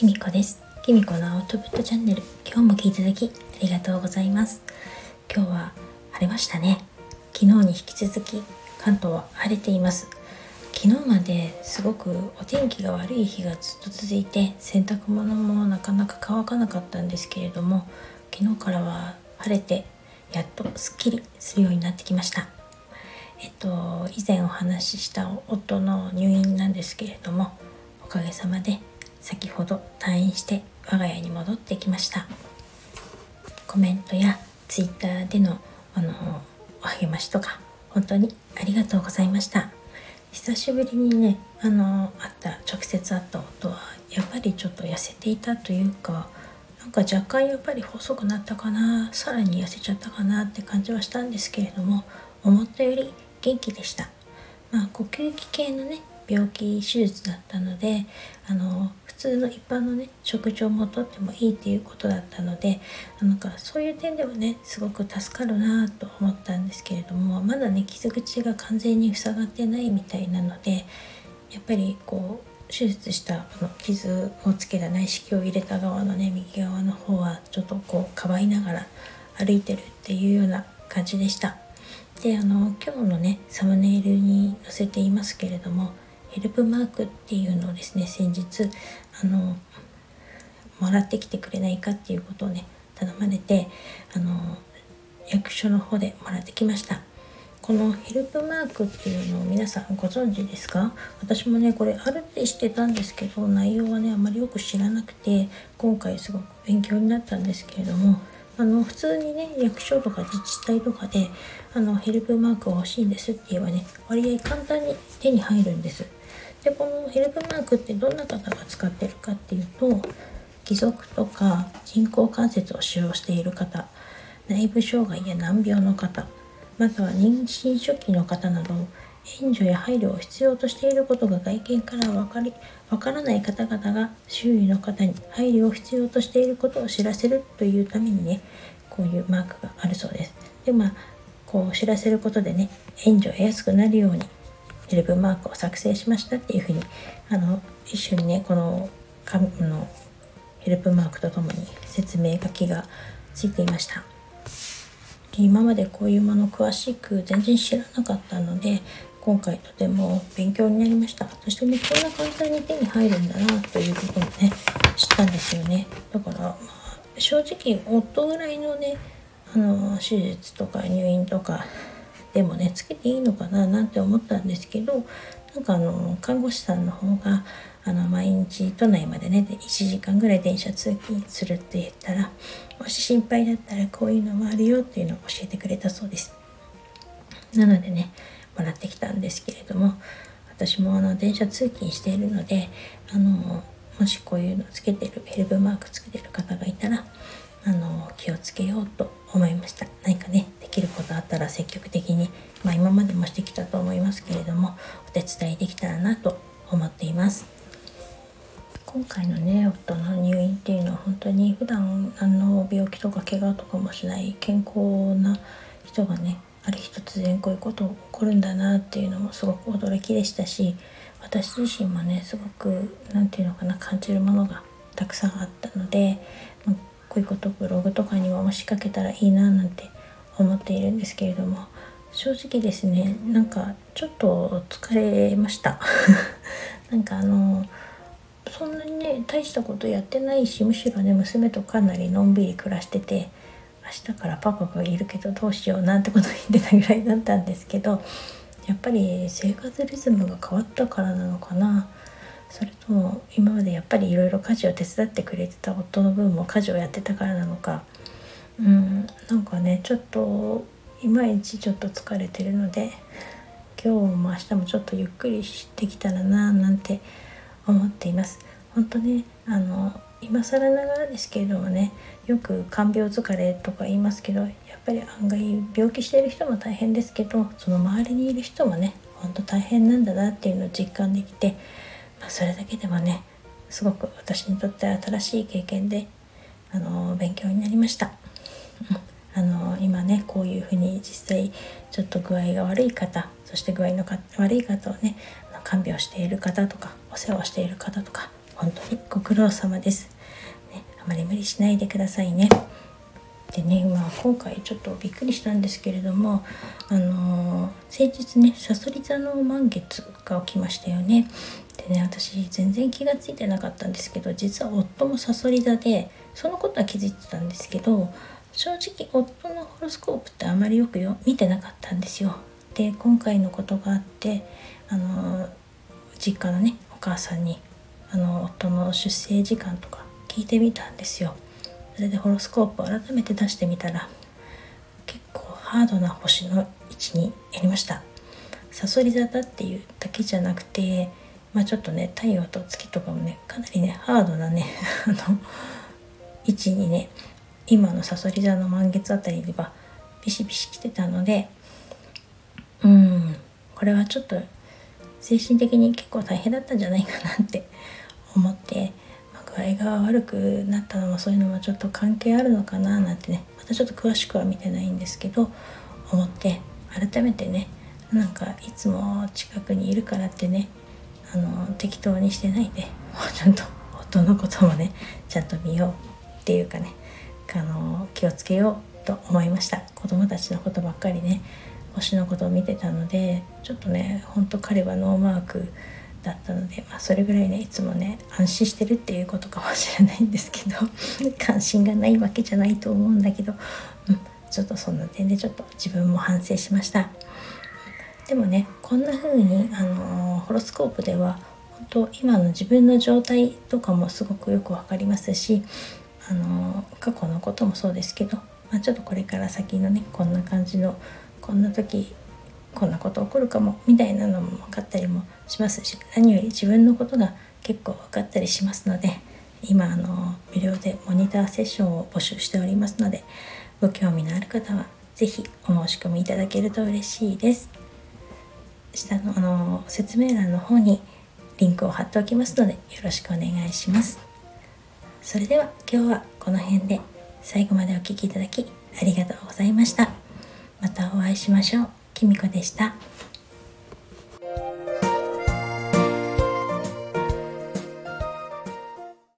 きみこです。きみこのアウトプットチャンネル。今日も聞いていただきありがとうございます。今日は晴れましたね。昨日に引き続き関東は晴れています。昨日まですごくお天気が悪い日がずっと続いて洗濯物もなかなか乾かなかったんですけれども昨日からは晴れてやっとすっきりするようになってきました。えっと以前お話しした夫の入院なんですけれどもおかげさまで先ほど退院して我が家に戻ってきました。コメントや twitter でのあのお励ましとか本当にありがとうございました。久しぶりにねあの会った直接会った夫はやっぱりちょっと痩せていたというかなんか若干やっぱり細くなったかなさらに痩せちゃったかなって感じはしたんですけれども思ったより元気でした。まあ呼吸器系のね病気手術だったのであの普通の一般のね食事をもとってもいいっていうことだったのでなんかそういう点ではねすごく助かるなと思ったんですけれどもまだね傷口が完全に塞がってないみたいなのでやっぱりこう手術したあの傷をつけた内視鏡を入れた側のね右側の方はちょっとこうかばいながら歩いてるっていうような感じでした。であの今日のねサムネイルに載せていますけれどもヘルプマークっていうのをですね先日あのもらってきてくれないかっていうことをね頼まれてあの役所の方でもらってきました。このヘルプマークっていうのを皆さんご存知ですか？私もねこれあるって知ってたんですけど内容はねあまりよく知らなくて今回すごく勉強になったんですけれどもあの普通にね役所とか自治体とかであのヘルプマークが欲しいんですって言えばね割合簡単に手に入るんです。でこのヘルプマークってどんな方が使ってるかっていうと義足とか人工関節を使用している方内部障害や難病の方または妊娠初期の方など援助や配慮を必要としていることが外見から分かり分からない方々が周囲の方に配慮を必要としていることを知らせるというためにねこういうマークがあるそうです。でまあこう知らせることでね援助を得やすくなるようにヘルプマークを作成しましたっていうふうにあの一緒にねこの紙のヘルプマークとともに説明書きがついていました。今までこういうもの詳しく全然知らなかったので今回とても勉強になりましたそしてねこんな簡単に手に入るんだなということもね知ったんですよねだから、まあ、正直夫ぐらいのねあの手術とか入院とかでもねつけていいのかななんて思ったんですけどなんかあの看護師さんの方があの毎日都内までね1時間ぐらい電車通勤するって言ったらもし心配だったらこういうのもあるよっていうのを教えてくれたそうです。なのでねもらってきたんですけれども私もあの電車通勤しているのであのもしこういうのつけてるヘルプマークつけてる方がいたらあの気をつけようと思いました。何かねあったら積極的に、まあ、今までもしてきたと思いますけれどもお手伝いできたらなと思っています。今回のね夫の入院っていうのは本当に普段あの病気とか怪我とかもしない健康な人がねある日突然こういうこと起こるんだなっていうのもすごく驚きでしたし私自身もねすごく何て言うのかな感じるものがたくさんあったので、まあ、こういうことブログとかにももしかけたらいいななんて思っているんですけれども正直ですねなんかちょっと疲れました。なんかあのそんなにね大したことやってないしむしろね娘とかなりのんびり暮らしてて明日からパパがいるけどどうしようなんてこと言ってたぐらいだったんですけどやっぱり生活リズムが変わったからなのかな。それとも今までやっぱりいろいろ家事を手伝ってくれてた夫の分も家事をやってたからなのかうんなんかねちょっといまいちちょっと疲れてるので今日も明日もちょっとゆっくりしてきたらななんて思っています。本当ねあの今更ながらですけれどもねよく看病疲れとか言いますけどやっぱり案外病気している人も大変ですけどその周りにいる人もねほんと大変なんだなっていうのを実感できて、まあ、それだけでもねすごく私にとって新しい経験であの勉強になりました。あの今ねこういうふうに実際ちょっと具合が悪い方そして具合の悪い方をね看病している方とかお世話をしている方とか本当にご苦労様です、ね、あまり無理しないでくださいねでね、まあ、今回ちょっとびっくりしたんですけれども、あのー、先日ねさそり座の満月が起きましたよね。でね私全然気が付いてなかったんですけど実は夫もさそり座でそのことは気づいてたんですけど正直夫のホロスコープってあまりよくよ見てなかったんですよ。で今回のことがあってあの、実家のねお母さんにあの夫の出生時間とか聞いてみたんですよ。それでホロスコープを改めて出してみたら結構ハードな星の位置にやりましたさそり座だっていうだけじゃなくてまあちょっとね太陽と月とかもねかなりねハードなね あの位置にね今のさそり座の満月あたりではビシビシ来てたのでうんこれはちょっと精神的に結構大変だったんじゃないかなって 思ってま具合が悪くなったのもそういうのもちょっと関係あるのかななんてねまたちょっと詳しくは見てないんですけど思って改めてねなんかいつも近くにいるからってねあの適当にしてないでもうちゃんと夫のこともねちゃんと見ようっていうかねあの気をつけようと思いました。子供たちのことばっかりね星のことを見てたのでちょっとねほんと彼はノーマークだったので、まあ、それぐらいねいつもね安心してるっていうことかもしれないんですけど 関心がないわけじゃないと思うんだけど、うん、ちょっとそんな点でちょっと自分も反省しました。でもねこんな風にあのホロスコープでは本当今の自分の状態とかもすごくよく分かりますしあの過去のこともそうですけど、まあ、ちょっとこれから先のねこんな感じのこんな時こんなこと起こるかもみたいなのも分かったりもしますし何より自分のことが結構分かったりしますので今あの無料でモニターセッションを募集しておりますのでご興味のある方は是非お申し込みいただけると嬉しいです。下のあの説明欄の方にリンクを貼っておきますのでよろしくお願いします。それでは今日はこの辺で最後までお聴きいただきありがとうございましたまたお会いしましょうきみこでした。